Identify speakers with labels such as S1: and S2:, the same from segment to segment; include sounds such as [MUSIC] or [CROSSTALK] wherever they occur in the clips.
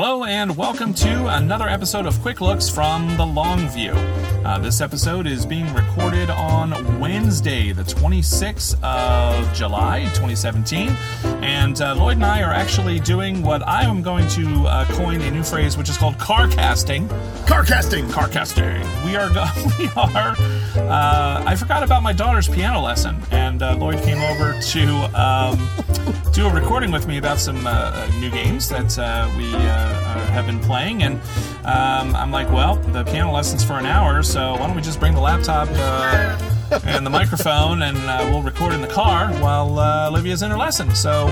S1: Hello, and welcome to another episode of Quick Looks from the Long View. Uh, this episode is being recorded on Wednesday, the 26th of July, 2017. And uh, Lloyd and I are actually doing what I am going to uh, coin a new phrase, which is called car casting.
S2: Car casting.
S1: Car casting. We are. Go- [LAUGHS] we are. Uh, I forgot about my daughter's piano lesson, and uh, Lloyd came over to um, [LAUGHS] do a recording with me about some uh, new games that uh, we uh, uh, have been playing. And um, I'm like, well, the piano lesson's for an hour, so why don't we just bring the laptop uh, and the microphone, and uh, we'll record in the car while uh, Olivia's in her lesson. So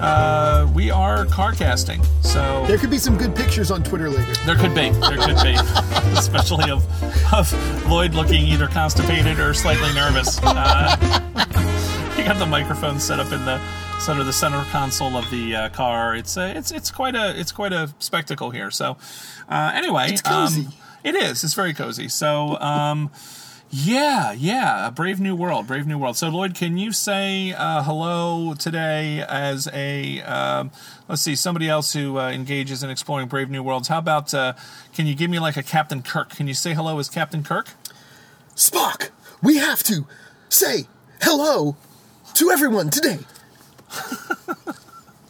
S1: uh, we are car casting. So
S2: There could be some good pictures on Twitter later.
S1: there could be. There could be. [LAUGHS] Especially of, of Lloyd looking either constipated or slightly nervous. Uh, [LAUGHS] he got the microphone set up in the sort of the center console of the uh, car. It's a, it's it's quite a it's quite a spectacle here. So uh, anyway,
S2: It's cozy.
S1: um, it is. It's very cozy. So. Um, yeah, yeah, a brave new world, brave new world. So, Lloyd, can you say uh, hello today as a um, let's see somebody else who uh, engages in exploring brave new worlds? How about uh, can you give me like a Captain Kirk? Can you say hello as Captain Kirk?
S2: Spock, we have to say hello to everyone today. [LAUGHS]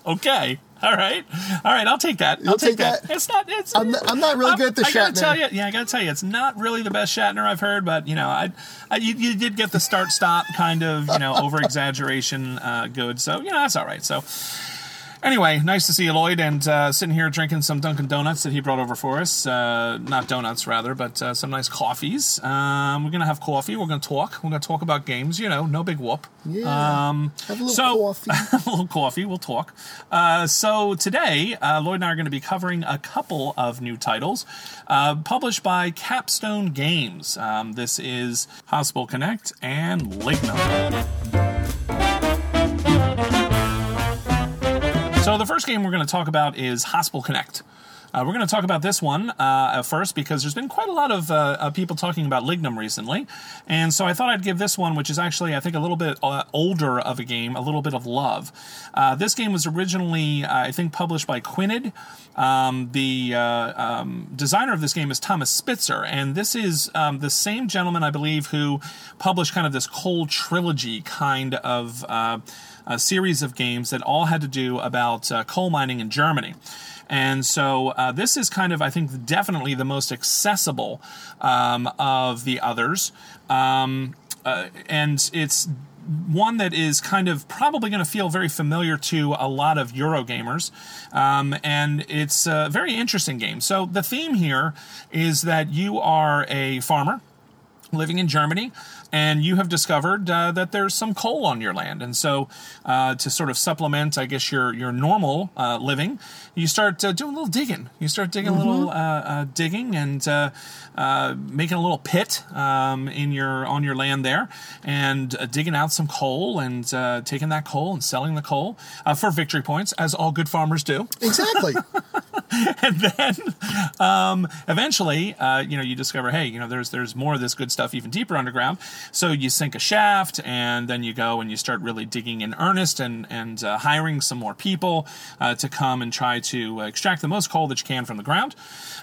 S1: Okay, [LAUGHS] all right, all right. I'll take that. I'll take,
S2: take
S1: that.
S2: that?
S1: It's not. It's.
S2: I'm not- I'm not really good at the
S1: I gotta tell you, yeah, I gotta tell you, it's not really the best Shatner I've heard, but you know, I, I you, you did get the start stop kind of you know over exaggeration uh, good, so you know that's all right. So. Anyway, nice to see you, Lloyd, and uh, sitting here drinking some Dunkin' Donuts that he brought over for us. Uh, not donuts, rather, but uh, some nice coffees. Um, we're going to have coffee. We're going to talk. We're going to talk about games. You know, no big whoop.
S2: Yeah.
S1: Um,
S2: Have a little
S1: so, [LAUGHS]
S2: coffee.
S1: a little coffee. We'll talk. Uh, so today, uh, Lloyd and I are going to be covering a couple of new titles uh, published by Capstone Games. Um, this is Haspelknecht and Lignum. So the first game we're going to talk about is Haspelknecht. Uh, we're going to talk about this one uh, first because there's been quite a lot of uh, uh, people talking about Lignum recently, and so I thought I'd give this one, which is actually I think a little bit uh, older of a game, a little bit of love. Uh, this game was originally I think published by Quined. Um, the um, designer of this game is Thomas Spitzer, and this is um, the same gentleman I believe who published kind of this cold trilogy kind of. A series of games that all had to do about uh, coal mining in Germany. And so uh, this is kind of, I think, definitely the most accessible um, of the others. Um, uh, and it's one that is kind of probably going to feel very familiar to a lot of Eurogamers. Um, and it's a very interesting game. So the theme here is that you are a farmer living in Germany, and you have discovered uh, that there's some coal on your land, and so uh, to sort of supplement, I guess your your normal uh, living, you start uh, doing a little digging. You start digging a little uh, uh, digging and uh, uh, making a little pit um, in your on your land there, and uh, digging out some coal and uh, taking that coal and selling the coal uh, for victory points, as all good farmers do
S2: Exactly. [LAUGHS]
S1: and then um, eventually, uh, you know, you discover, hey, you know, there's there's more of this good stuff even deeper underground. So you sink a shaft, and then you go and you start really digging in earnest and and uh, hiring some more people uh, to come and try to extract the most coal that you can from the ground.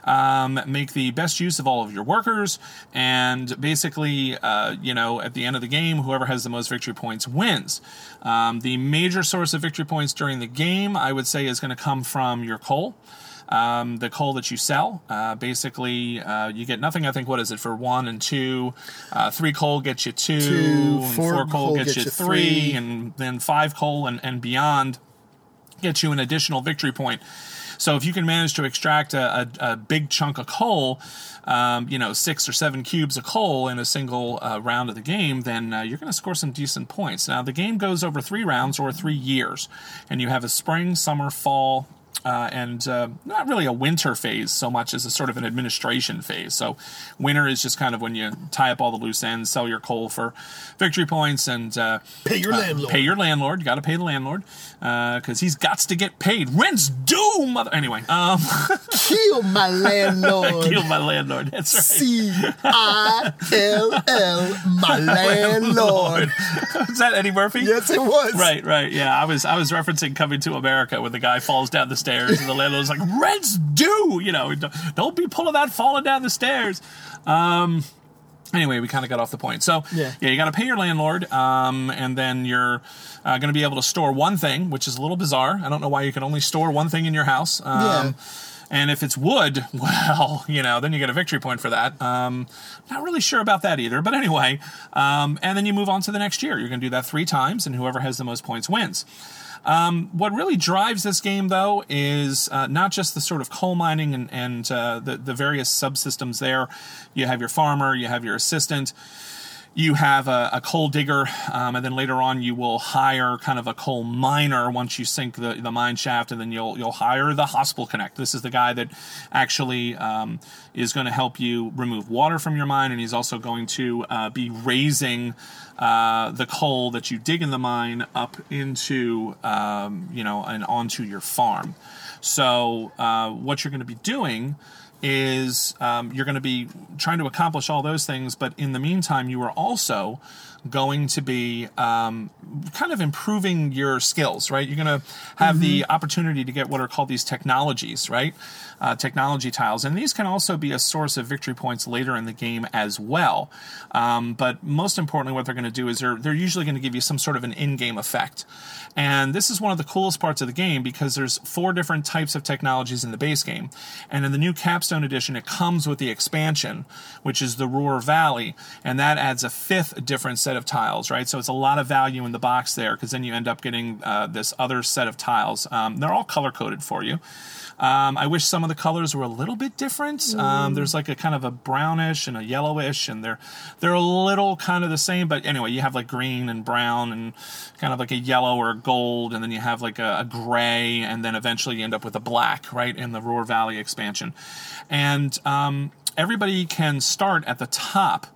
S1: Um, make the best use of all of your workers, and basically, uh, you know, at the end of the game, whoever has the most victory points wins. Um, the major source of victory points during the game, I would say, is going to come from your coal um, the coal that you sell. Uh, basically, uh, you get nothing. I think what is it for one and two? Uh, three coal gets you two,
S2: Two, four
S1: four coal
S2: coal
S1: gets,
S2: gets
S1: you three,
S2: three.
S1: and then five coal and, and beyond gets you an additional victory point. So if you can manage to extract a, a, a big chunk of coal, um, you know, six or seven cubes of coal in a single uh, round of the game, then uh, you're going to score some decent points. Now the game goes over three rounds or three years, and you have a spring, summer, fall, uh, and uh, not really a winter phase so much as a sort of an administration phase. So, winter is just kind of when you tie up all the loose ends, sell your coal for victory points, and uh,
S2: Pay your
S1: uh,
S2: landlord.
S1: Pay your landlord. You got to pay the landlord because he's got to get paid. Rent's due, mother. Anyway, um, [LAUGHS]
S2: Kill my landlord.
S1: kill my landlord. That's right.
S2: C I L L, my [LAUGHS] landlord. [LAUGHS]
S1: Is that Eddie Murphy?
S2: Yes, it was.
S1: Right, right. Yeah, I was I was referencing Coming to America when the guy falls down the stairs, and the landlord's like, "Rent's due," you know, don't, be pulling that falling down the stairs. Um, anyway, we kind of got off the point. So
S2: Yeah.
S1: you got to pay your landlord, um, and then you're uh, going to be able to store one thing, which is a little bizarre. I don't know why you can only store one thing in your house. Um,
S2: Yeah.
S1: And if it's wood, [LAUGHS] well, you know, then you get a victory point for that. Um, not really sure about that either, but anyway. Um, and then you move on to the next year. You're going to do that three times, and whoever has the most points wins. Um, what really drives this game, though, is uh, not just the sort of coal mining and, and uh, the, the various subsystems there. You have your farmer, you have your assistant, you have a, a coal digger, um, and then later on you will hire kind of a coal miner once you sink the, the mine shaft, and then you'll you'll hire the Haspelknecht. This is the guy that actually um, is going to help you remove water from your mine, and he's also going to uh, be raising uh, the coal that you dig in the mine up into um, you know and onto your farm. So uh, what you're going to be doing is um, you're going to be trying to accomplish all those things, but in the meantime, you are also going to be um, kind of improving your skills, right? You're going to have the opportunity to get what are called these technologies, right? Uh, technology tiles, and these can also be a source of victory points later in the game as well. Um, but most importantly, what they're going to do is they're they're usually going to give you some sort of an in-game effect, and this is one of the coolest parts of the game because there's four different types of technologies in the base game, and in the new Capstone edition, it comes with the expansion, which is the Ruhr Valley, and that adds a fifth different set of tiles, right? So it's a lot of value in the box there because then you end up getting uh, this other set of tiles. Um, they're all color coded for you. Um, I wish some of the colors were a little bit different. Um, there's like a kind of a brownish and a yellowish, and they're they're a little kind of the same. But anyway, you have like green and brown and kind of like a yellow or a gold, and then you have like a, a gray, and then eventually you end up with a black, right, in the Ruhr Valley expansion. And um, everybody can start at the top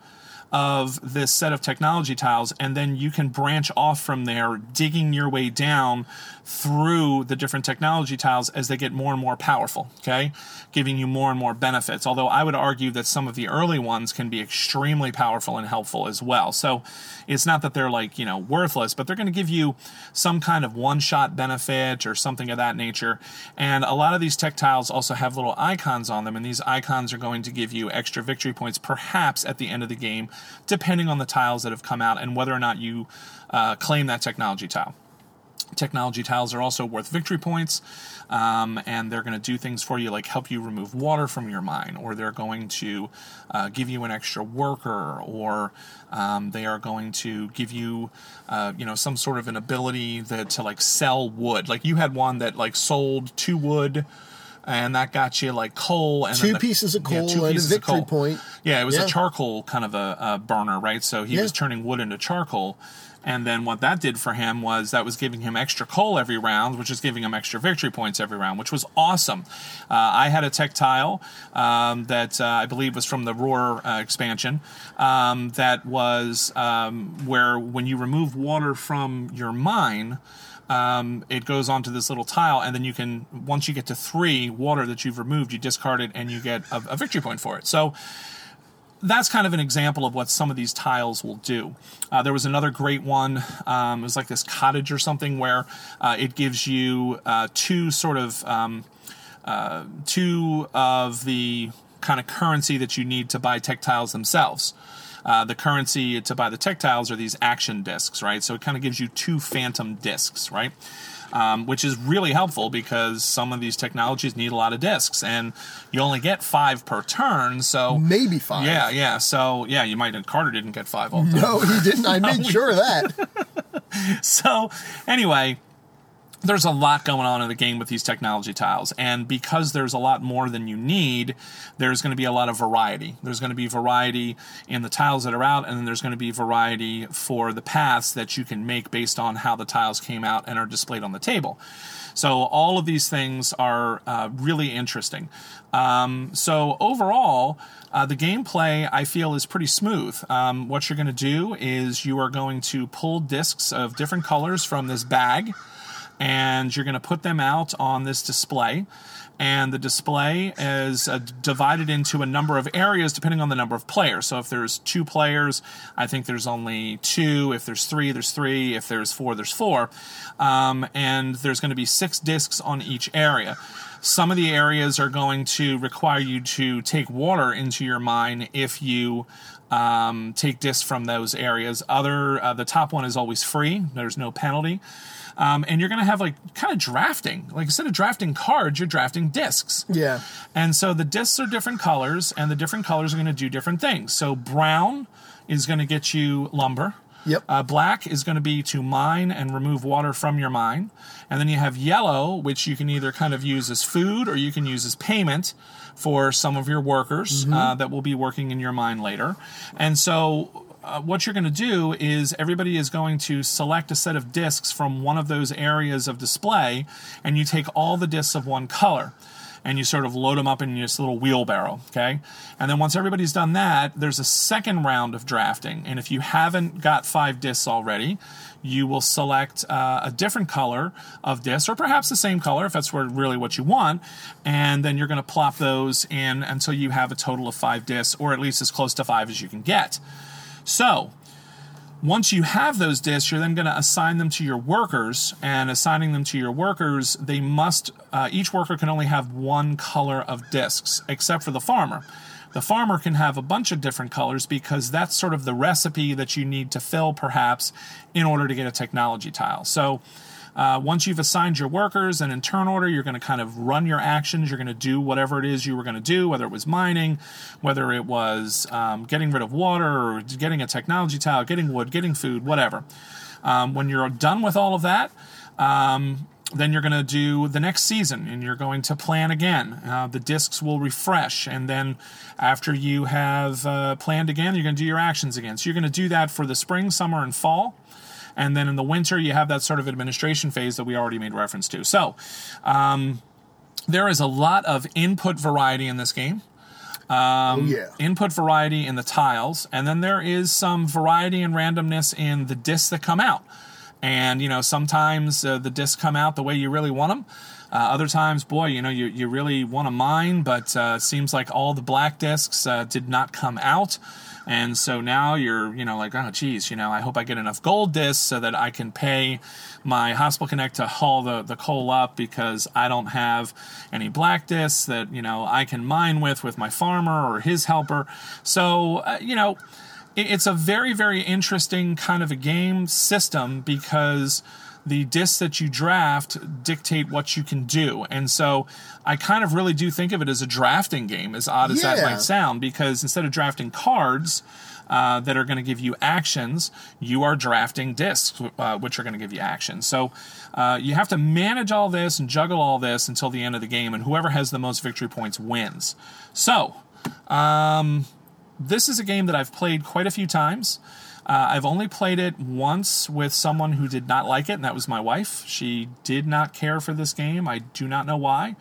S1: of this set of technology tiles, and then you can branch off from there, digging your way down through the different technology tiles as they get more and more powerful, okay? Giving you more and more benefits. Although I would argue that some of the early ones can be extremely powerful and helpful as well. So it's not that they're like, you know, worthless, but they're going to give you some kind of one shot benefit or something of that nature. And a lot of these tech tiles also have little icons on them, and these icons are going to give you extra victory points perhaps at the end of the game, depending on the tiles that have come out and whether or not you uh, claim that technology tile. Technology tiles are also worth victory points, um, and they're going to do things for you like help you remove water from your mine, or they're going to uh, give you an extra worker, or um, they are going to give you, uh, you know, some sort of an ability that to like sell wood. Like you had one that like sold two wood. And that got you like coal and
S2: Two
S1: the-
S2: pieces of
S1: yeah,
S2: coal
S1: two
S2: and a
S1: pieces of
S2: victory
S1: coal.
S2: point.
S1: Yeah, it was
S2: Yeah.
S1: a charcoal kind of a, a burner, right? So he
S2: Yeah.
S1: was turning wood into charcoal. And then what that did for him was that was giving him extra coal every round, which is giving him extra victory points every round, which was awesome. Uh, I had a tech tile um, that uh, I believe was from the Ruhr uh, expansion um, that was um, where when you remove water from your mine, um, it goes onto this little tile, and then you can once you get to three water that you've removed, you discard it and you get a, a victory point for it. So that's kind of an example of what some of these tiles will do. Uh, there was another great one. Um, it was like this cottage or something where uh, it gives you uh, two sort of um, uh, two of the kind of currency that you need to buy tech tiles themselves. Uh, the currency to buy the tech tiles are these action discs, right? So it kind of gives you two phantom discs, right? Um, which is really helpful because some of these technologies need a lot of discs, and you only get five per turn. So
S2: Maybe five.
S1: yeah, yeah. So yeah, you might. Carter didn't get five all the time.
S2: No, he didn't. I [LAUGHS] made sure of that. [LAUGHS]
S1: So anyway, there's a lot going on in the game with these technology tiles, and because there's a lot more than you need, there's going to be a lot of variety. There's going to be variety in the tiles that are out, and then there's going to be variety for the paths that you can make based on how the tiles came out and are displayed on the table. So all of these things are uh, really interesting. Um, so overall, uh, the gameplay I feel is pretty smooth. Um, what you're going to do is you are going to pull discs of different colors from this bag, and you're going to put them out on this display. and the display is uh, divided into a number of areas depending on the number of players. So if there's two players, I think there's only two. If there's three, there's three. If there's four, there's four. Um, and there's going to be six discs on each area. Some of the areas are going to require you to take water into your mine if you um, take discs from those areas. Other, uh, the top one is always free. There's no penalty. Um, and you're going to have like kind of drafting. Like instead of drafting cards, you're drafting discs.
S2: Yeah.
S1: And so the discs are different colors, and the different colors are going to do different things. So brown is going to get you lumber.
S2: Yep.
S1: Uh, black is going to be to mine and remove water from your mine. And then you have yellow, which you can either kind of use as food or you can use as payment for some of your workers uh, that will be working in your mine later. And so uh, what you're going to do is everybody is going to select a set of discs from one of those areas of display, and you take all the discs of one color and you sort of load them up in this little wheelbarrow, okay? And then once everybody's done that, there's a second round of drafting. And if you haven't got five discs already, you will select uh, a different color of disc, or perhaps the same color if that's really what you want. And then you're going to plop those in until you have a total of five discs, or at least as close to five as you can get. So, once you have those discs, you're then going to assign them to your workers. And assigning them to your workers, they must, uh, each worker can only have one color of discs, except for the farmer. The farmer can have a bunch of different colors because that's sort of the recipe that you need to fill, perhaps, in order to get a technology tile. So, uh, once you've assigned your workers and in turn order, you're going to kind of run your actions. You're going to do whatever it is you were going to do, whether it was mining, whether it was um, getting rid of water, or getting a technology tile, getting wood, getting food, whatever. Um, when you're done with all of that, um, then you're going to do the next season and you're going to plan again. Uh, the discs will refresh. And then after you have uh, planned again, you're going to do your actions again. So you're going to do that for the spring, summer, and fall. And then in the winter, you have that sort of administration phase that we already made reference to. So um, there is a lot of input variety in this game.
S2: oh, yeah.
S1: Input variety in the tiles, and then there is some variety and randomness in the discs that come out. And you know, sometimes uh, the discs come out the way you really want them. Uh, other times, boy, you know, you, you really want to mine, but uh, seems like all the black discs uh, did not come out. And so now you're, you know, like, oh, geez, you know, I hope I get enough gold discs so that I can pay my Haspelknecht to haul the, the coal up because I don't have any black discs that, you know, I can mine with with my farmer or his helper. So, uh, you know, it- it's a very, very interesting kind of a game system because the discs that you draft dictate what you can do. And so I kind of really do think of it as a drafting game, as odd as that might sound, because instead of drafting cards, uh, that are going to give you actions, you are drafting discs, uh, which are going to give you actions. So uh, you have to manage all this and juggle all this until the end of the game, and whoever has the most victory points wins. So, um, this is a game that I've played quite a few times. Uh, I've only played it once with someone who did not like it, and that was my wife. She did not care for this game. I do not know why.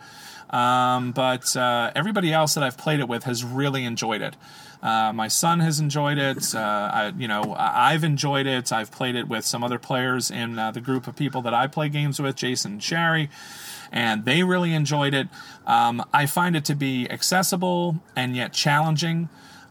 S1: Um, but uh, everybody else that I've played it with has really enjoyed it. Uh, my son has enjoyed it. Uh, I, you know, I've enjoyed it. I've played it with some other players in uh, the group of people that I play games with, Jason and Sherry, and they really enjoyed it. Um, I find it to be accessible and yet challenging.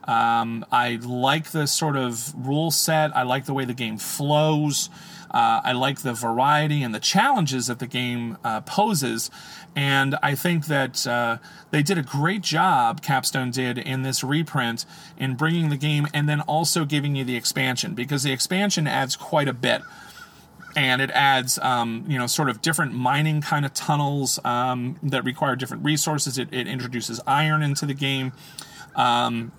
S1: Um, I like the sort of rule set. I like the way the game flows. Uh, I like the variety and the challenges that the game uh, poses. And I think that uh, they did a great job, Capstone did, in this reprint in bringing the game and then also giving you the expansion because the expansion adds quite a bit and it adds um, you know sort of different mining kind of tunnels um, that require different resources it, it introduces iron into the game um,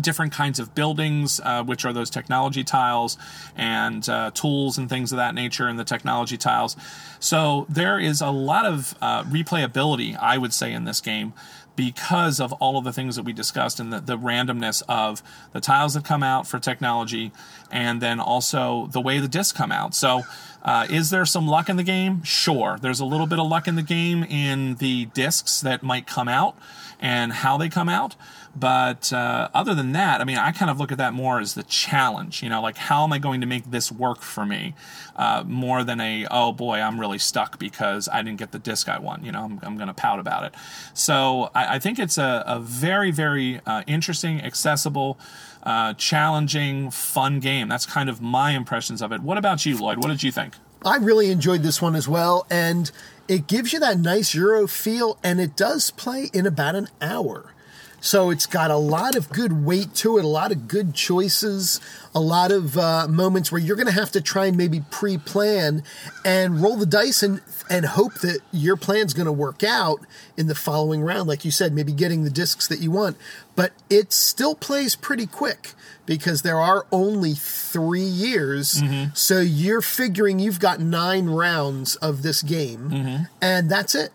S1: different kinds of buildings, uh, which are those technology tiles and uh, tools and things of that nature, and the technology tiles. So there is a lot of uh, replayability, I would say, in this game because of all of the things that we discussed and the, the randomness of the tiles that come out for technology and then also the way the discs come out. So Uh, is there some luck in the game? Sure. There's a little bit of luck in the game in the discs that might come out and how they come out. But uh, other than that, I mean, I kind of look at that more as the challenge. You know, like how am I going to make this work for me, uh, more than a oh boy, I'm really stuck because I didn't get the disc I want. You know, I'm, I'm going to pout about it. So I, I think it's a, a very very uh, interesting, accessible. Uh, challenging, fun game. That's kind of my impressions of it. What about you, Lloyd? What did you think?
S2: I really enjoyed this one as well, and it gives you that nice Euro feel, and it does play in about an hour. So it's got a lot of good weight to it, a lot of good choices, a lot of uh, moments where you're going to have to try and maybe pre-plan and roll the dice and and hope that your plan's going to work out in the following round. Like you said, maybe getting the discs that you want, but it still plays pretty quick because there are only three years.
S1: Mm-hmm.
S2: So you're figuring you've got nine rounds of this game,
S1: Mm-hmm.
S2: and that's it.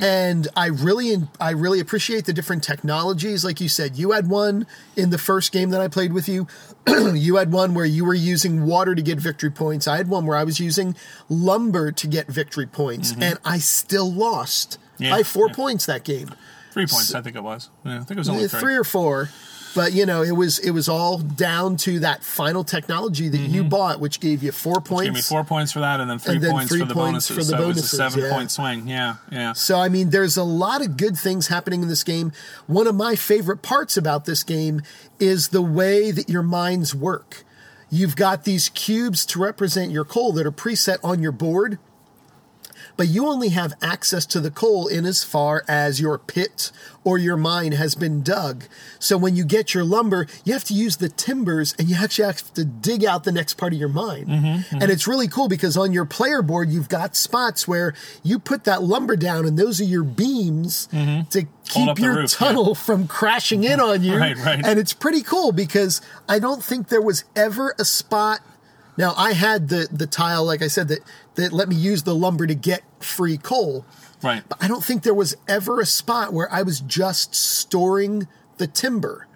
S2: And I really, I really appreciate the different technologies. Like you said, you had one in the first game that I played with you. [CLEARS THROAT] you had one where you were using water to get victory points. I had one where I was using lumber to get victory points, and I still lost
S1: Mm-hmm. Yeah,
S2: by four
S1: yeah.
S2: points that game.
S1: Three points, I think it was. Yeah, I think it was only three.
S2: three or four. But you know, it was it was all down to that final technology that you mm-hmm. bought, which gave you four points.
S1: Give me four points for that, and then three
S2: And then
S1: points
S2: three
S1: for the
S2: points
S1: bonuses.
S2: for the
S1: so it was a seven
S2: yeah.
S1: point swing. Yeah, yeah.
S2: So, I mean, there's a lot of good things happening in this game. One of my favorite parts about this game is the way that your minds work. You've got these cubes to represent your coal that are preset on your board, but you only have access to the coal in as far as your pit or your mine has been dug. So when you get your lumber, you have to use the timbers and you actually have to dig out the next part of your mine.
S1: Mm-hmm,
S2: And it's really cool because on your player board, you've got spots where you put that lumber down and those are your beams to
S1: Mm-hmm. Hold
S2: keep your
S1: roof, yeah.
S2: tunnel from crashing in on you.
S1: Right, right.
S2: And it's pretty cool because I don't think there was ever a spot now I had the the tile, like I said, that that let me use the lumber to get free coal.
S1: Right.
S2: But I don't think there was ever a spot where I was just storing the timber.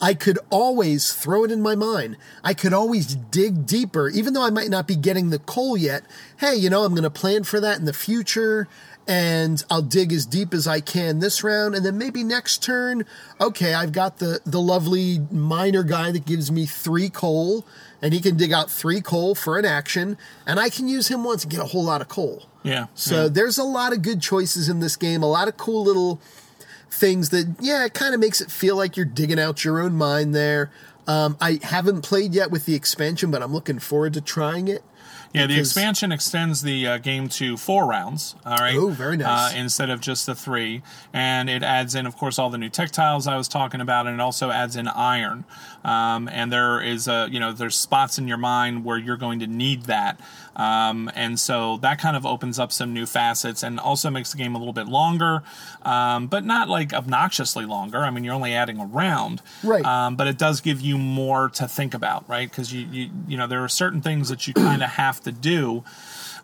S2: I could always throw it in my mine. I could always dig deeper, even though I might not be getting the coal yet. Hey, you know, I'm going to plan for that in the future and I'll dig as deep as I can this round. And then maybe next turn, okay, I've got the, the lovely miner guy that gives me three coal and he can dig out three coal for an action and I can use him once and get a whole lot of coal.
S1: Yeah.
S2: So
S1: yeah.
S2: there's a lot of good choices in this game, a lot of cool little things that, yeah, it kind of makes it feel like you're digging out your own mine there. Um, I haven't played yet with the expansion, but I'm looking forward to trying it.
S1: Yeah, the expansion extends the uh, game to four rounds. All right.
S2: Oh, very nice.
S1: Uh, instead of just the three, and it adds in, of course, all the new tech tiles I was talking about, and it also adds in iron. Um, and there is a, you know, there's spots in your mind where you're going to need that. Um, and so that kind of opens up some new facets and also makes the game a little bit longer, um, but not like obnoxiously longer. I mean, you're only adding a round,
S2: Right.
S1: Um, but it does give you more to think about, right? Because you, you, you know, there are certain things that you kind of have to do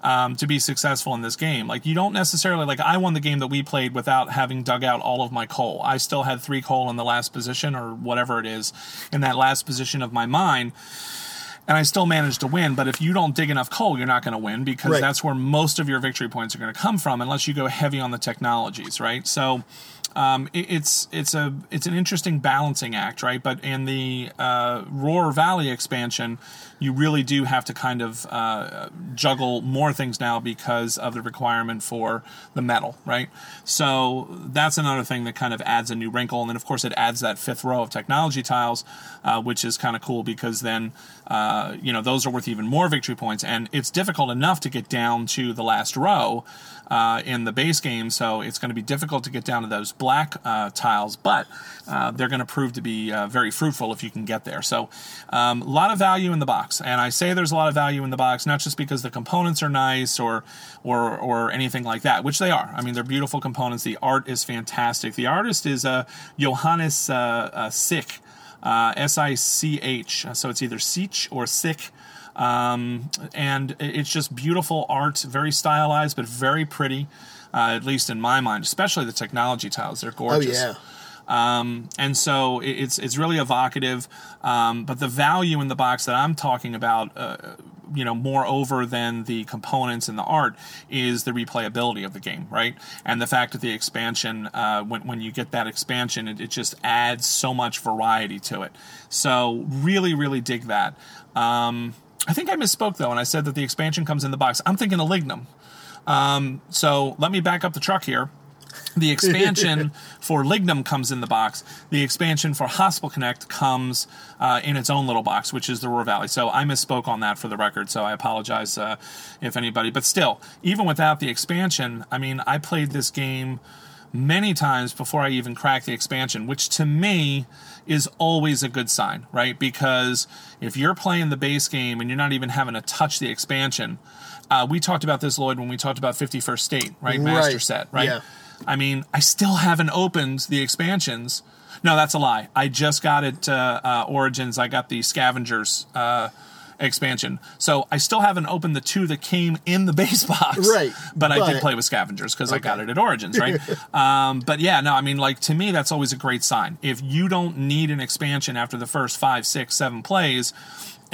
S1: um, to be successful in this game. Like you don't necessarily like I won the game that we played without having dug out all of my coal. I still had three coal in the last position or whatever it is in that last position of my mine. And I still managed to win, but if you don't dig enough coal, you're not going to win because
S2: Right.
S1: that's where most of your victory points are going to come from, unless you go heavy on the technologies, right? So, um, it, it's it's a it's an interesting balancing act, right? But in the uh, Ruhr Valley expansion, you really do have to kind of uh, juggle more things now because of the requirement for the metal, right? So that's another thing that kind of adds a new wrinkle, and then of course it adds that fifth row of technology tiles, uh, which is kind of cool because then uh, you know those are worth even more victory points, and it's difficult enough to get down to the last row uh, in the base game, so it's going to be difficult to get down to those black uh, tiles, but uh, they're going to prove to be very fruitful if you can get there. So, um, a lot of value in the box, and I say there's a lot of value in the box, not just because the components are nice or or or anything like that, which they are. I mean, they're beautiful components. The art is fantastic. The artist is uh, Johannes uh, uh, Sick, uh, S I C H. So it's either Sich or Sick um, and it's just beautiful art, very stylized, but very pretty. Uh, at least in my mind, especially the technology tiles, they're gorgeous.
S2: Oh yeah.
S1: Um, and so it- it's it's really evocative. Um, but the value in the box that I'm talking about uh, you know more over than the components and the art is the replayability of the game, right? And the fact that the expansion, uh, when when you get that expansion, it, it just adds so much variety to it. So really, really dig that. Um, I think I misspoke though, and I said that the expansion comes in the box. I'm thinking of Lignum. Um, so let me back up the truck here. The expansion [LAUGHS] for Lignum comes in the box. The expansion for Haspelknecht comes uh, in its own little box, which is the Ruhr Valley. So I misspoke on that for the record. So I apologize uh, if anybody. But still, even without the expansion, I mean, I played this game many times before I even cracked the expansion, which to me is always a good sign, right? Because if you're playing the base game and you're not even having to touch the expansion, uh, we talked about this, Lloyd, when we talked about 51st State, right? Master set, right?
S2: Yeah.
S1: I mean, I still haven't opened the expansions. No, that's a lie. I just got it uh, uh, Origins. I got the Scavengers uh, expansion, so I still haven't opened the two that came in the [LAUGHS] base box.
S2: Right,
S1: but I did play with Scavengers because I got it at Origins, right? [LAUGHS] um, but yeah, no, I mean, like to me, that's always a great sign. If you don't need an expansion after the first five, six, seven plays,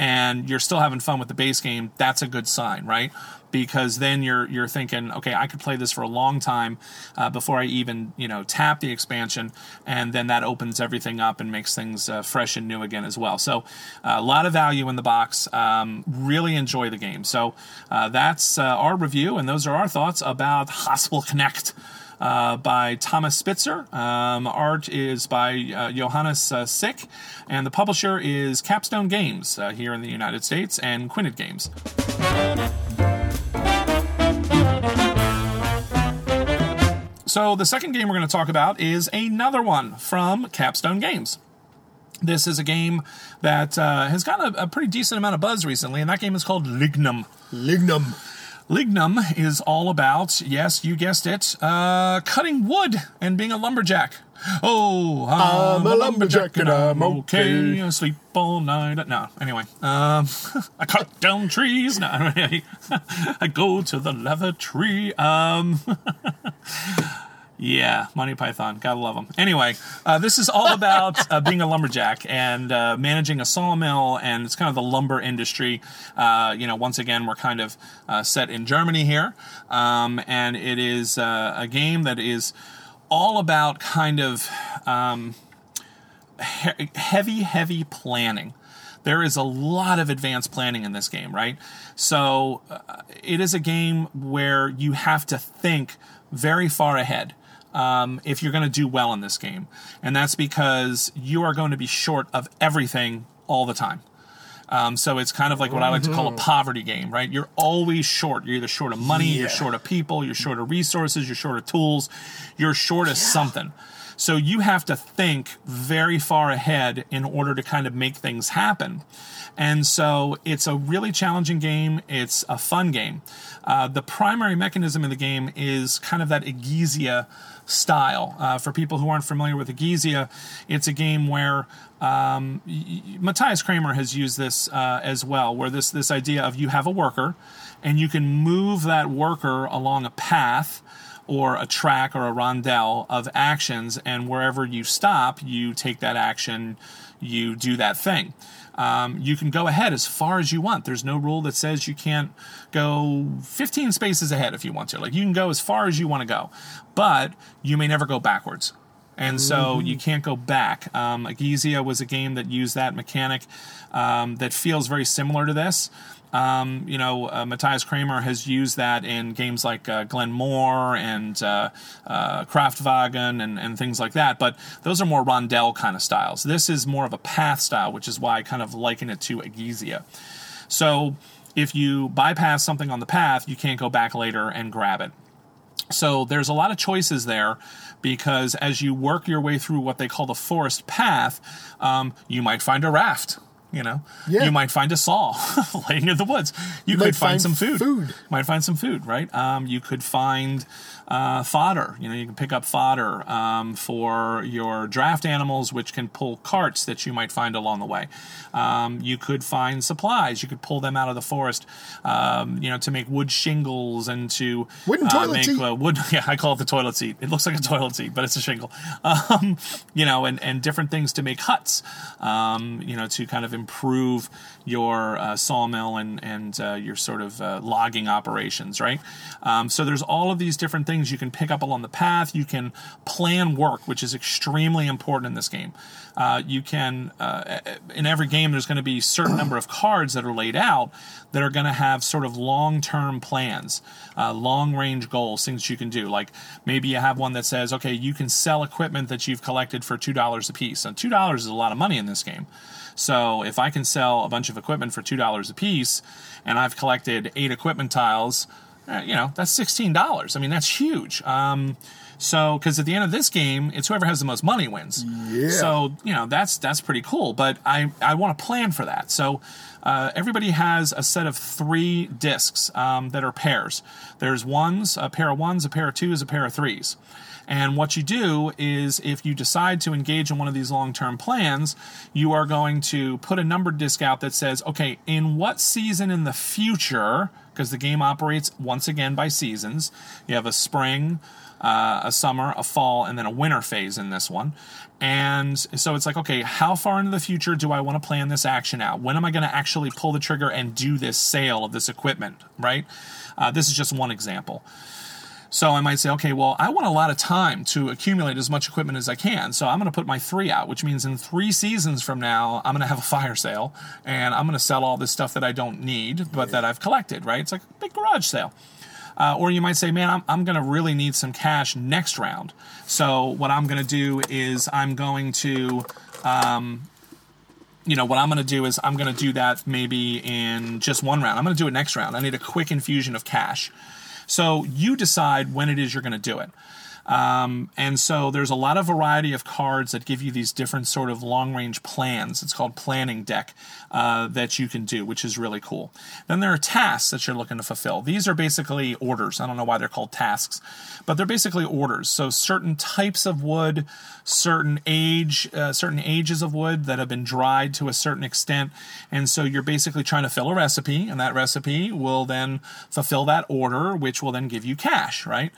S1: and you're still having fun with the base game, that's a good sign, right? Because then you're you're thinking, okay, I could play this for a long time uh, before I even you know tap the expansion, and then that opens everything up and makes things uh, fresh and new again as well. So uh, a lot of value in the box. Um, really enjoy the game. So uh, that's uh, our review, and those are our thoughts about [LAUGHS] Haspelknecht uh, by Thomas Spitzer. Um, art is by uh, Johannes uh, Sick, and the publisher is Capstone Games uh, here in the United States and Quined Games. So the second game we're going to talk about is another one from Capstone Games. This is a game that uh, has gotten a, a pretty decent amount of buzz recently, and that game is called Lignum.
S2: Lignum.
S1: Lignum is all about, yes, you guessed it, uh, cutting wood and being a lumberjack. Oh, I'm,
S2: a lumberjack and I'm okay.
S1: I sleep all night. No, anyway, um, [LAUGHS] I cut down trees. No, [LAUGHS] [LAUGHS] I go to the leather tree. Um, yeah, Monty Python, gotta love them. Anyway, uh, this is all about [LAUGHS] uh, being a lumberjack and uh, managing a sawmill, and it's kind of the lumber industry. Uh, you know, once again, we're kind of uh, set in Germany here, um, and it is uh, a game that is all about kind of um, he- heavy, heavy planning. There is a lot of advanced planning in this game, right? So uh, it is a game where you have to think very far ahead um, if you're going to do well in this game. And that's because you are going to be short of everything all the time. Um, so it's kind of like what I like to call a poverty game, right? You're always short. You're either short of money, you're short of people, you're short of resources, you're short of tools, you're short of something. So you have to think very far ahead in order to kind of make things happen. And so it's a really challenging game. It's a fun game. Uh, the primary mechanism in the game is kind of that Egizia style. Uh, for people who aren't familiar with Egizia, it's a game where um, Matthias Cramer has used this uh, as well, where this this idea of you have a worker, and you can move that worker along a path or a track or a rondelle of actions, and wherever you stop, you take that action, you do that thing. Um, you can go ahead as far as you want. There's no rule that says you can't go 15 spaces ahead if you want to. Like you can go as far as you want to go, but you may never go backwards. And so you can't go back. Um, Egizia was a game that used that mechanic um, that feels very similar to this. Um, you know, uh, Matthias Cramer has used that in games like uh, Glenmore and uh, uh, Kraftwagen and, and things like that. But those are more rondelle kind of styles. This is more of a path style, which is why I kind of liken it to Egizia. So if you bypass something on the path, you can't go back later and grab it. So there's a lot of choices there because as you work your way through what they call the forest path, um, you might find a raft. You know,
S2: Yeah.
S1: you might find a saw [LAUGHS] laying in the woods. You, could
S2: might
S1: find,
S2: find
S1: some food.
S2: food.
S1: Might find some food, right? Um, you could find uh, fodder. You know, you can pick up fodder um, for your draft animals, which can pull carts that you might find along the way. Um, you could find supplies. You could pull them out of the forest, um, you know, to make wood shingles and to
S2: Wooden
S1: uh,
S2: toilet
S1: make
S2: seat.
S1: uh, wood. [LAUGHS] Yeah, I call it the toilet seat. It looks like a toilet seat, but it's a shingle. [LAUGHS] Um, you know, and, and different things to make huts. Um, you know, to kind of improve your uh, sawmill and and uh, your sort of uh, logging operations, right? Um, so there's all of these different things you can pick up along the path. You can plan work, which is extremely important in this game. Uh, you can uh, in every game there's going to be a certain number of cards that are laid out that are going to have sort of long-term plans, uh, long-range goals, things you can do. Like maybe you have one that says, okay, you can sell equipment that you've collected for two dollars a piece. And two dollars is a lot of money in this game. So if I can sell a bunch of equipment for two dollars a piece, and I've collected eight equipment tiles, you know that's sixteen dollars. I mean that's huge. Um, so because at the end of this game, it's whoever has the most money wins.
S2: Yeah.
S1: So you know that's that's pretty cool. But I I want to plan for that. So. Uh, everybody has a set of three discs um, that are pairs. There's ones, a pair of ones, a pair of twos, a pair of threes. And what you do is, if you decide to engage in one of these long term plans, you are going to put a numbered disc out that says, okay, in what season in the future, because the game operates once again by seasons, you have a spring, uh, a summer, a fall, and then a winter phase in this one. And so it's like, okay, how far into the future do I want to plan this action out? When am I going to actually pull the trigger and do this sale of this equipment, right? Uh, this is just one example. So I might say, okay, well, I want a lot of time to accumulate as much equipment as I can. So I'm going to put my three out, which means in three seasons from now, I'm going to have a fire sale and I'm going to sell all this stuff that I don't need, but that I've collected, right? It's like a big garage sale. Uh, or you might say, man, I'm, I'm going to really need some cash next round. So what I'm going to do is I'm going to, um, you know, what I'm going to do is I'm going to do that maybe in just one round. I'm going to do it next round. I need a quick infusion of cash. So you decide when it is you're going to do it. Um, and so there's a lot of variety of cards that give you these different sort of long range plans. It's called planning deck uh, that you can do, which is really cool. Then there are tasks that you're looking to fulfill. These are basically orders. I don't know why they're called tasks, but they're basically orders. So certain types of wood, certain age, uh, certain ages of wood that have been dried to a certain extent, and so you're basically trying to fill a recipe, and that recipe will then fulfill that order, which will then give you cash, right?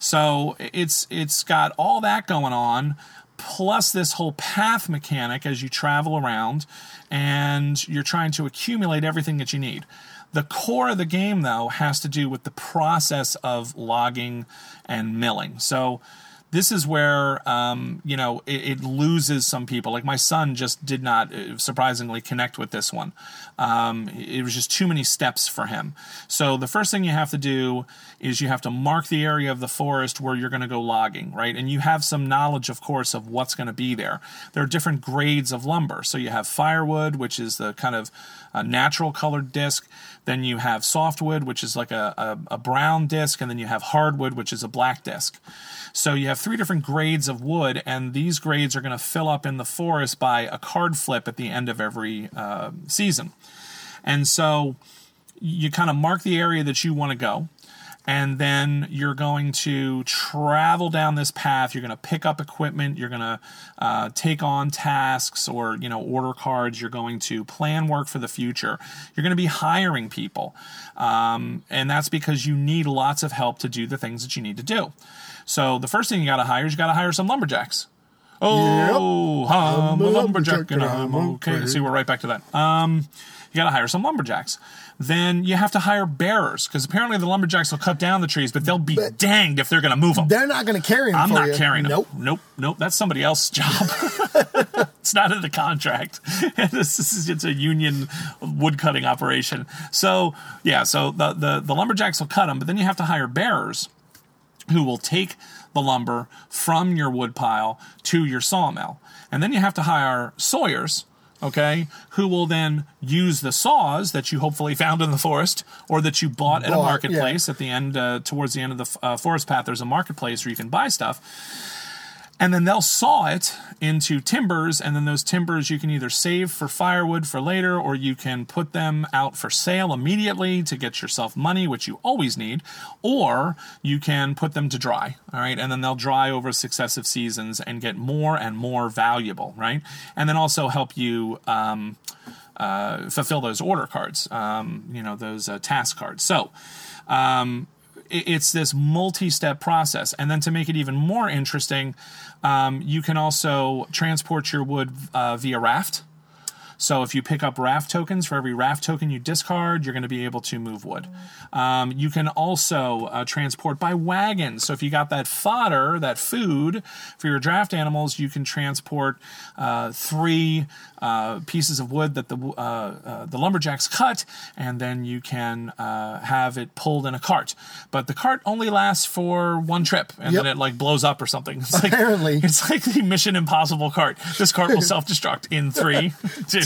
S1: So it's it's got all that going on, plus this whole path mechanic as you travel around, and you're trying to accumulate everything that you need. The core of the game, though, has to do with the process of logging and milling. So this is where um, you know it, it, loses some people. Like my son just did not uh, surprisingly connect with this one. Um, it was just too many steps for him. So the first thing you have to do is you have to mark the area of the forest where you're going to go logging, right? And you have some knowledge, of course, of what's going to be there. There are different grades of lumber. So you have firewood, which is the kind of uh, natural colored disc. Then you have softwood, which is like a, a, a brown disc, and then you have hardwood, which is a black disc. So you have three different grades of wood, and these grades are going to fill up in the forest by a card flip at the end of every uh, season. And so you kind of mark the area that you want to go and then you're going to travel down this path. You're going to pick up equipment you're going to uh, take on tasks or you know order cards you're going to plan work for the future. You're going to be hiring people um, and that's because you need lots of help to do the things that you need to do so the first thing you got to hire is you got to hire some lumberjacks oh
S2: Yep.
S1: i'm
S2: I'm
S1: a lumberjack
S2: lumberjack and I'm
S1: okay
S2: okay.
S1: see we're right back to that um, you got to hire some lumberjacks. Then you have to hire bearers because apparently the lumberjacks will cut down the trees, but they'll be
S2: But-
S1: danged if they're going to move them.
S2: They're not going to carry them.
S1: I'm
S2: for
S1: not
S2: you.
S1: carrying them.
S2: Nope.
S1: Nope, nope. That's somebody else's job. [LAUGHS] it's not in the contract. [LAUGHS] this is it's a union wood cutting operation. So yeah, so the, the the lumberjacks will cut them, but then you have to hire bearers who will take the lumber from your wood pile to your sawmill. And then you have to hire sawyers, okay, who will then use the saws that you hopefully found in the forest or that you bought at a marketplace at the end, uh, towards the end of the uh, forest path, there's a marketplace where you can buy stuff. And then they'll saw it into timbers and then those timbers you can either save for firewood for later or you can put them out for sale immediately to get yourself money which you always need or you can put them to dry all right? And then they'll dry over successive seasons and get more and more valuable right? And then also help you um, uh, fulfill those order cards um, you know those uh, task cards. So um, it's this multi-step process. And then to make it even more interesting um, you can also transport your wood uh, via raft so if you pick up raft tokens for every raft token you discard, you're going to be able to move wood. Um, you can also uh, transport by wagon. So if you got that fodder, that food for your draft animals, you can transport uh, three uh, pieces of wood that the uh, uh, the lumberjacks cut, and then you can uh, have it pulled in a cart. But the cart only lasts for one trip, and
S2: Yep.
S1: then it like blows up or something. It's like,
S2: Apparently. [LAUGHS]
S1: it's like the Mission Impossible cart. This cart will [LAUGHS] self destruct in three, two,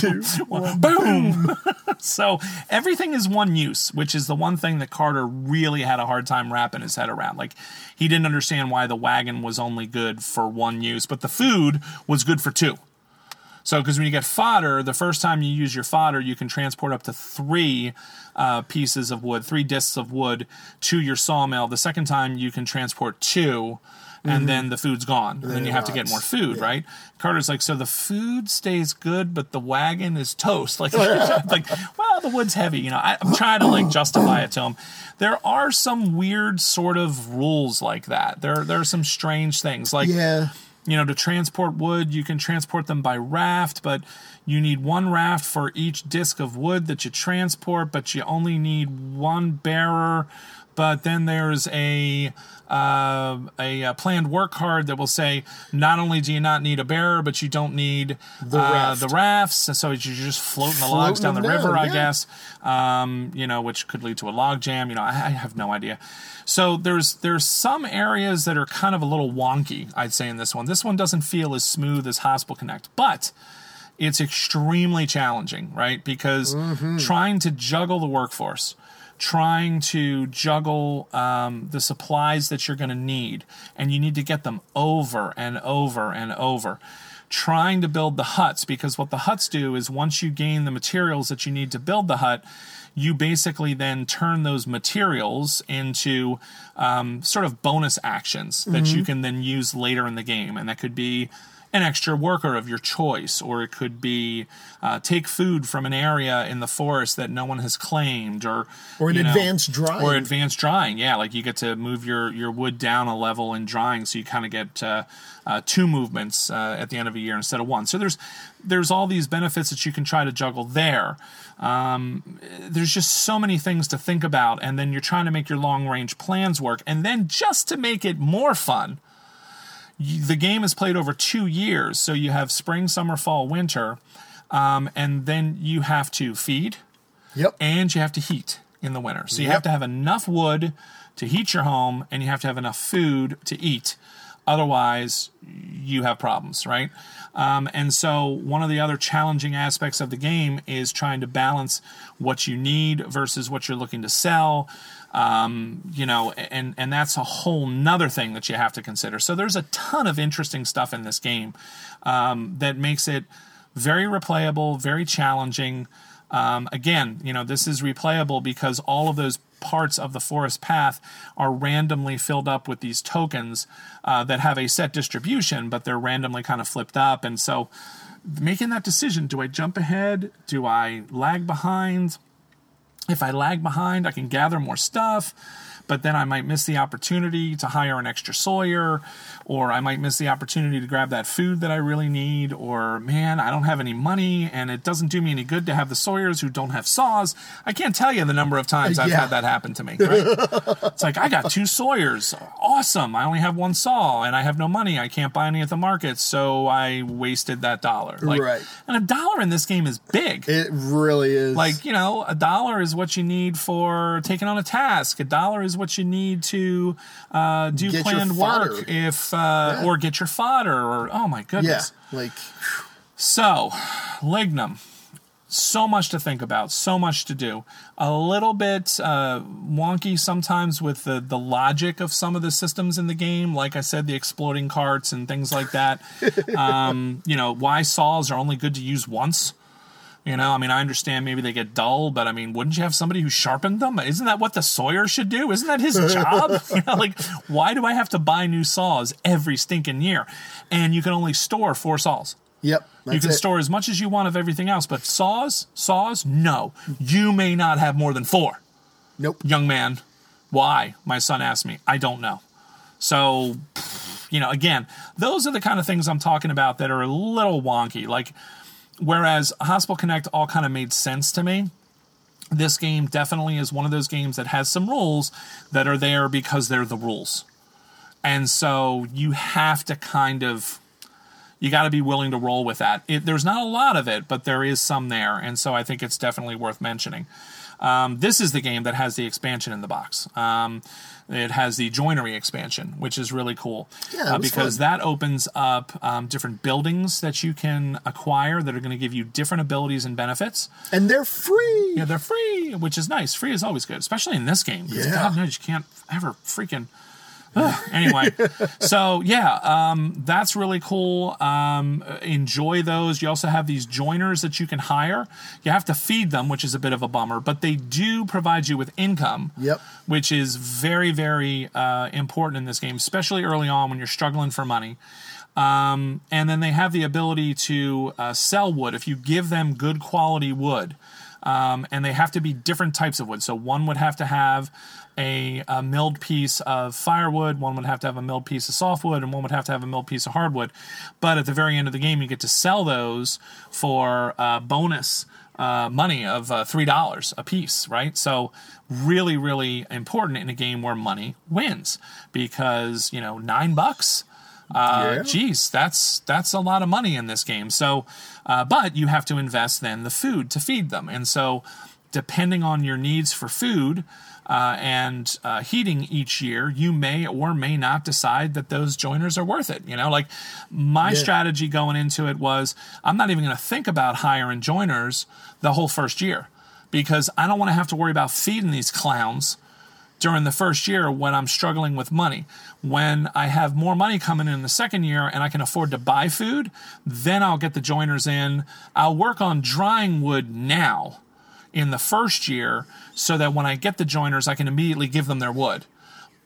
S1: one. [LAUGHS] Boom! [LAUGHS] so everything is one use, which is the one thing that Carter really had a hard time wrapping his head around. Like, he didn't understand why the wagon was only good for one use, but the food was good for two. So, because when you get fodder, the first time you use your fodder, you can transport up to three uh, pieces of wood, three discs of wood to your sawmill. The second time, you can transport two, and mm-hmm. then the food's gone. And then
S2: then
S1: you have to get more food,
S2: Yeah.
S1: right? Carter's like, so the food stays good, but the wagon is toast. [LAUGHS] Like, [LAUGHS] like, well, the wood's heavy. You know, I, I'm trying to like justify it to him. There are some weird sort of rules like that. There, there are some strange things. Like,
S2: Yeah.
S1: you know, to transport wood, you can transport them by raft, but you need one raft for each disc of wood that you transport, but you only need one bearer. But then there's a uh, a, uh planned work card that will say not only do you not need a bearer, but you don't need
S2: The
S1: uh,
S2: raft.
S1: the rafts. So you're just floating the logs down the
S2: them
S1: river,
S2: down,
S1: I guess. Um, you know, which could lead to a log jam. You know, I, I have no idea. So there's there's some areas that are kind of a little wonky. I'd say in this one. This one doesn't feel as smooth as Haspelknecht, but it's extremely challenging, right? Because trying to juggle the workforce, trying to juggle um, the supplies that you're going to need, and you need to get them over and over and over. Trying to build the huts, because what the huts do is once you gain the materials that you need to build the hut, you basically then turn those materials into um, sort of bonus actions that you can then use later in the game. And that could be an extra worker of your choice, or it could be uh, take food from an area in the forest that no one has claimed, or
S2: Or an
S1: you know,
S2: advanced drying.
S1: or advanced drying. Yeah, like you get to move your your wood down a level in drying, so you kind of get uh, uh, two movements uh, at the end of a year instead of one. So there's there's all these benefits that you can try to juggle there. Um, there's just so many things to think about, and then you're trying to make your long range plans work, and then just to make it more fun the game is played over two years, so you have spring, summer, fall, winter, um, and then you have to feed
S2: Yep.
S1: and you have to heat in the winter. So you
S2: Yep.
S1: have to have enough wood to heat your home, and you have to have enough food to eat. Otherwise, you have problems, right? Um, and so, one of the other challenging aspects of the game is trying to balance what you need versus what you're looking to sell. Um, you know, and and that's a whole nother thing that you have to consider. So there's a ton of interesting stuff in this game um, that makes it very replayable, very challenging. Um, again, you know, this is replayable because all of those parts of the forest path are randomly filled up with these tokens uh, that have a set distribution, but they're randomly kind of flipped up. And so, making that decision do I jump ahead? Do I lag behind? If I lag behind, I can gather more stuff, but then I might miss the opportunity to hire an extra sawyer, or I might miss the opportunity to grab that food that I really need, or man, I don't have any money and it doesn't do me any good to have the sawyers who don't have saws. I can't tell you the number of times I've
S2: Yeah.
S1: had that happen to me. Right? it's like, I got two sawyers. Awesome. I only have one saw and I have no money. I can't buy any at the market, so I wasted that dollar. Like,
S2: Right.
S1: And a dollar in this game is big.
S2: It really is.
S1: Like, you know, a dollar is what you need for taking on a task. A dollar is what you need to uh, do
S2: Get
S1: planned work if uh, or get your fodder or oh my
S2: yeah,
S1: goodness.
S2: like
S1: So, lignum. so much to think about, so much to do. A little bit uh, wonky sometimes with the, the logic of some of the systems in the game. Like I said, the exploding carts and things like that. [LAUGHS] um, you know, why saws are only good to use once. You know, I mean, I understand maybe they get dull, but I mean, wouldn't you have somebody who sharpened them? Isn't that what the sawyer should do? Isn't that his [LAUGHS] job? [LAUGHS] you know, like, why do I have to buy new saws every stinking year? And you can only store four saws.
S2: Yep.
S1: you can
S2: it.
S1: store as much as you want of everything else, but saws, saws, no. You may not have more than four.
S2: Nope.
S1: Young man, why? My son asked me. I don't know. So, you know, again, those are the kind of things I'm talking about that are a little wonky. Like, whereas Haspelknecht all kind of made sense to me. This game definitely is one of those games that has some rules that are there because they're the rules. And so you have to kind of you got to be willing to roll with that. It, there's not a lot of it, but there is some there, and so I think it's definitely worth mentioning. Um, this is the game that has the expansion in the box. Um, it has the joinery expansion, which is really cool
S2: Yeah,
S1: uh, because
S2: fun.
S1: that opens up um, different buildings that you can acquire that are going to give you different abilities and benefits.
S2: And they're free.
S1: Yeah, they're free, which is nice. Free is always good, especially in this game.
S2: Yeah.
S1: God knows you can't ever freaking. [SIGHS] Anyway, so yeah, um, that's really cool. Um, enjoy those. You also have these joiners that you can hire. You have to feed them, which is a bit of a bummer, but they do provide you with income.
S2: Yep.
S1: Which is very, very uh, important in this game, especially early on when you're struggling for money. Um, and then they have the ability to uh, sell wood if you give them good quality wood. Um, and they have to be different types of wood. So one would have to have a, a milled piece of firewood, one would have to have a milled piece of softwood, and one would have to have a milled piece of hardwood. But at the very end of the game, you get to sell those for uh, bonus uh, money of uh, three dollars a piece, right? So really, really important in a game where money wins because you know nine bucks. Uh,
S2: Yeah.
S1: Geez, that's that's a lot of money in this game. So, uh, but you have to invest then the food to feed them, and so depending on your needs for food uh, and uh, heating each year, you may or may not decide that those joiners are worth it. You know, like my
S2: Yeah.
S1: strategy going into it was I'm not even going to think about hiring joiners the whole first year because I don't want to have to worry about feeding these clowns during the first year when I'm struggling with money. When I have more money coming in the second year and I can afford to buy food, then I'll get the joiners in. I'll work on drying wood now in the first year so that when I get the joiners, I can immediately give them their wood.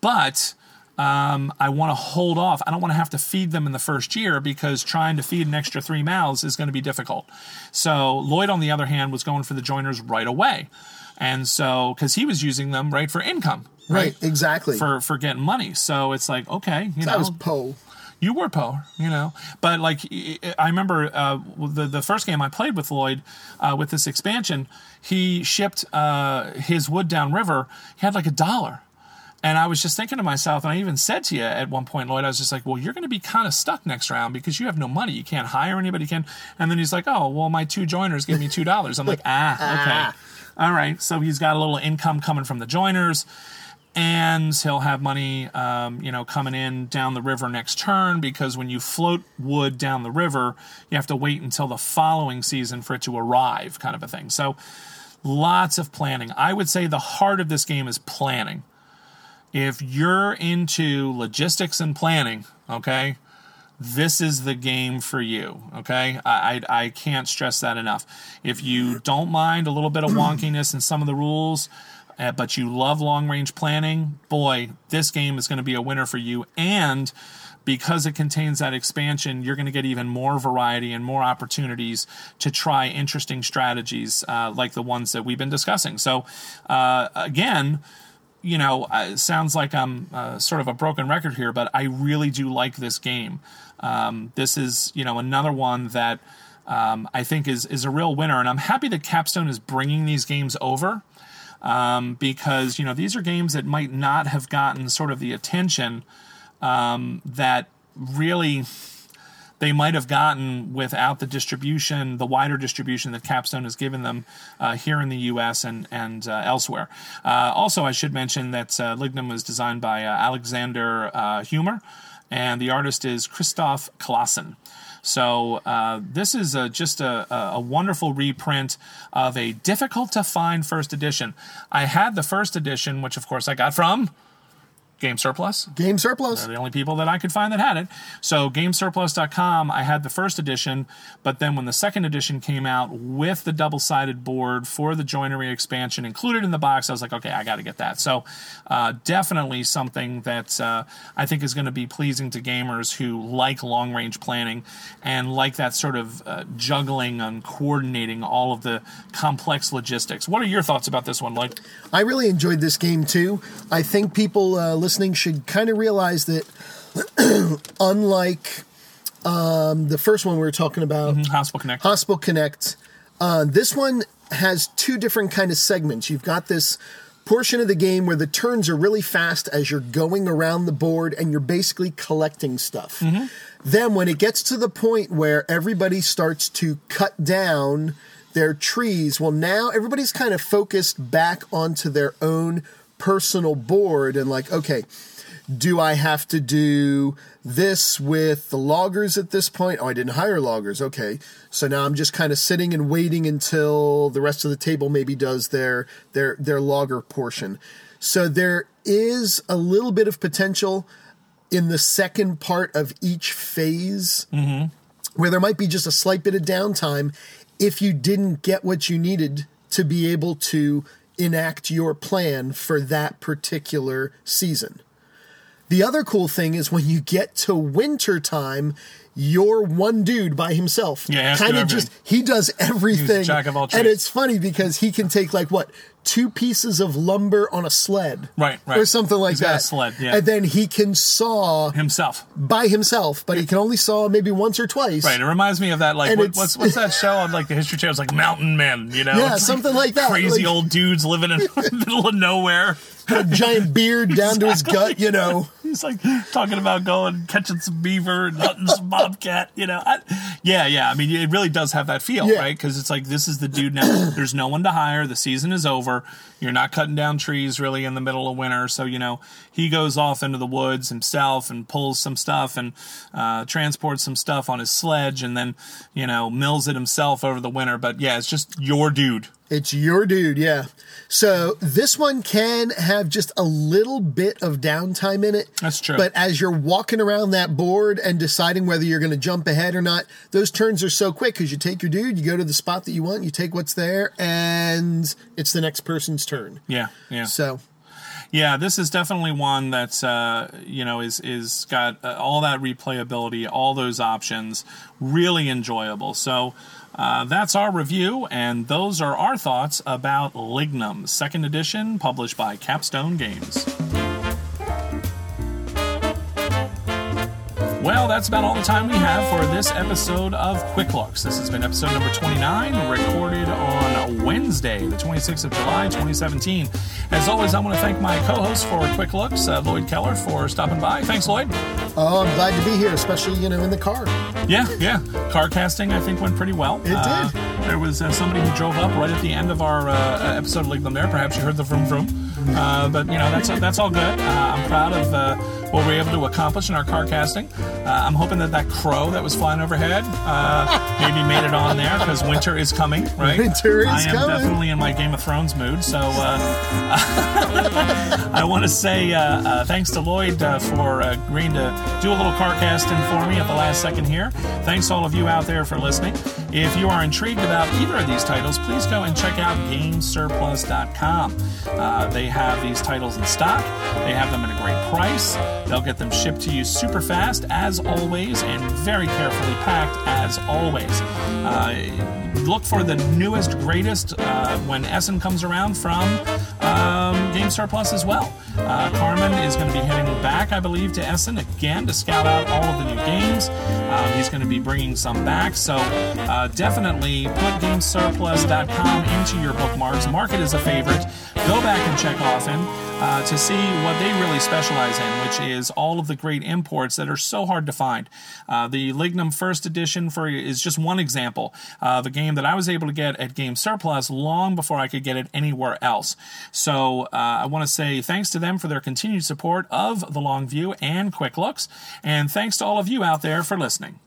S1: But um, I want to hold off. I don't want to have to feed them in the first year because trying to feed an extra three mouths is going to be difficult. So Lloyd, on the other hand, was going for the joiners right away. And so, because he was using them right for income,
S2: Right. Exactly.
S1: For for getting money. So it's like, okay, you know,
S2: that was Poe.
S1: you were Poe, you know. But like, I- remember uh, the the first game I played with Lloyd uh, with this expansion, he shipped uh, his wood downriver. He had like a dollar. And I was just thinking to myself, and I even said to you at one point, Lloyd, I was just like, well, you're going to be kind of stuck next round because you have no money. You can't hire anybody. You can. And then he's like, oh, well, my two joiners gave me $2. I'm like, ah, okay. All right. So he's got a little income coming from the joiners and he'll have money, um, you know, coming in down the river next turn because when you float wood down the river, you have to wait until the following season for it to arrive, kind of a thing. So, lots of planning. I would say the heart of this game is planning. If you're into logistics and planning, okay, this is the game for you. Okay, I, I I can't stress that enough. If you don't mind a little bit of wonkiness in some of the rules, uh, but you love long range planning, boy, this game is going to be a winner for you. And because it contains that expansion, you're going to get even more variety and more opportunities to try interesting strategies uh, like the ones that we've been discussing. So, uh, again, you know, uh, it sounds like I'm uh, sort of a broken record here, but I really do like this game. Um, this is, you know, another one that um, I think is is a real winner, and I'm happy that Capstone is bringing these games over um, because you know these are games that might not have gotten sort of the attention um, that really they might have gotten without the distribution, the wider distribution that Capstone has given them uh, here in the U.S. and and uh, elsewhere. Uh, also, I should mention that uh, Lignum was designed by uh, Alexander uh, Huber, and the artist is Christoph Klassen. So uh, this is a, just a, a wonderful reprint of a difficult to find first edition. I had the first edition, which of course I got from Game Surplus.
S2: Game Surplus.
S1: They're the only people that I could find that had it. So GameSurplus.com, I had the first edition, but then when the second edition came out with the double-sided board for the joinery expansion included in the box, I was like, okay, I got to get that. So uh, definitely something that uh, I think is going to be pleasing to gamers who like long-range planning and like that sort of uh, juggling and coordinating all of the complex logistics. What are your thoughts about this one, Like,
S2: I really enjoyed this game too. I think people uh, listening should kind of realize that, [CLEARS THROAT] unlike um, the first one we were talking about,
S1: Haspelknecht?
S2: Hospital Connect, uh, this one has two different kind of segments. You've got this portion of the game where the turns are really fast as you're going around the board and you're basically collecting stuff. Then when it gets to the point where everybody starts to cut down their trees, well now everybody's kind of focused back onto their own personal board and like, okay, do I have to do this with the loggers at this point? Oh, I didn't hire loggers. Okay. So now I'm just kind of sitting and waiting until the rest of the table maybe does their their their logger portion. So there is a little bit of potential in the second part of each phase mm-hmm. where there might be just a slight bit of downtime if you didn't get what you needed to be able to enact your plan for that particular season. The other cool thing is when you get to winter time, you're one dude by himself.
S1: Yeah, he has to
S2: kind of just he does everything.
S1: jack of all trades.
S2: and it's funny because he can take like what two pieces of lumber on a sled,
S1: Right, right.
S2: or something like
S1: He's
S2: that.
S1: sled, yeah.
S2: and then he can saw
S1: Himself.
S2: by himself, but he can only saw maybe once or twice.
S1: Right, it reminds me of that like what, what's what's that [LAUGHS] show on like the History Channel? It's like Mountain Men, you know?
S2: Yeah,
S1: It's
S2: something like that.
S1: Crazy
S2: Like-
S1: old dudes living in [LAUGHS] the middle of nowhere.
S2: A giant beard down to his gut, you know. [LAUGHS]
S1: He's like talking about going catching some beaver and hunting some bobcat, you know? I, yeah, yeah. I mean, it really does have that feel,
S2: Yeah.
S1: right? Because it's like this is the dude now. [CLEARS THROAT] There's no one to hire. The season is over. You're not cutting down trees really in the middle of winter, so you know he goes off into the woods himself and pulls some stuff and uh, transports some stuff on his sledge, and then you know mills it himself over the winter. But yeah, it's just your dude.
S2: It's your dude, yeah. So this one can have just a little bit of downtime in it.
S1: That's true.
S2: But as you're walking around that board and deciding whether you're going to jump ahead or not, those turns are so quick because you take your dude, you go to the spot that you want, you take what's there, and it's the next person's turn.
S1: Yeah, yeah.
S2: So
S1: Yeah, this is definitely one that's uh, you know is is got uh, all that replayability, all those options, really enjoyable. So uh, that's our review, and those are our thoughts about Lignum, second edition, published by Capstone Games. Well, that's about all the time we have for this episode of Quick Looks. This has been episode number 29, recorded on Wednesday, the 26th of July, 2017. As always, I want to thank my co host for Quick Looks, uh, Lloyd Keller, for stopping by. Thanks, Lloyd.
S2: oh, I'm glad to be here, especially, you know, in the car.
S1: Yeah, yeah. Car casting, I think, went pretty well.
S2: It
S1: Uh,
S2: did.
S1: there was uh, somebody who drove up right at the end of our uh, episode of Lignum there. Perhaps you heard the vroom vroom. Uh, but, you know, that's that's all good. Uh, I'm proud of uh, what we were able to accomplish in our car casting. Uh, I'm hoping that that crow that was flying overhead uh, [LAUGHS] maybe made it on there because winter is coming, right?
S2: Winter is coming.
S1: I am
S2: coming.
S1: definitely in my Game of Thrones mood. So uh, [LAUGHS] I want to say uh, uh, thanks to Lloyd uh, for uh, agreeing to do a little car casting for me at the last second here. Thanks all of you out there for listening. If you are intrigued about either of these titles, please go and check out GameSurplus.com. Uh, they have these titles in stock. They have them at a great price. They'll get them shipped to you super fast, as always, and very carefully packed, as always. Uh, look for the newest, greatest uh, when Essen comes around from um, Game Surplus as well. Uh, Carmen is going to be heading back, I believe, to Essen again to scout out all of the new games. Um, he's going to be bringing some back, so uh, definitely put GameSurplus.com into your bookmarks. Mark it as a favorite. Go back and check often uh, to see what they really specialize in, which is all of the great imports that are so hard to find. Uh, the Lignum First Edition for is just one example of a game that I was able to get at Game Surplus long before I could get it anywhere else. So uh, I want to say thanks to them for their continued support of the Long View and Quick Looks, and thanks to all of you out there for listening.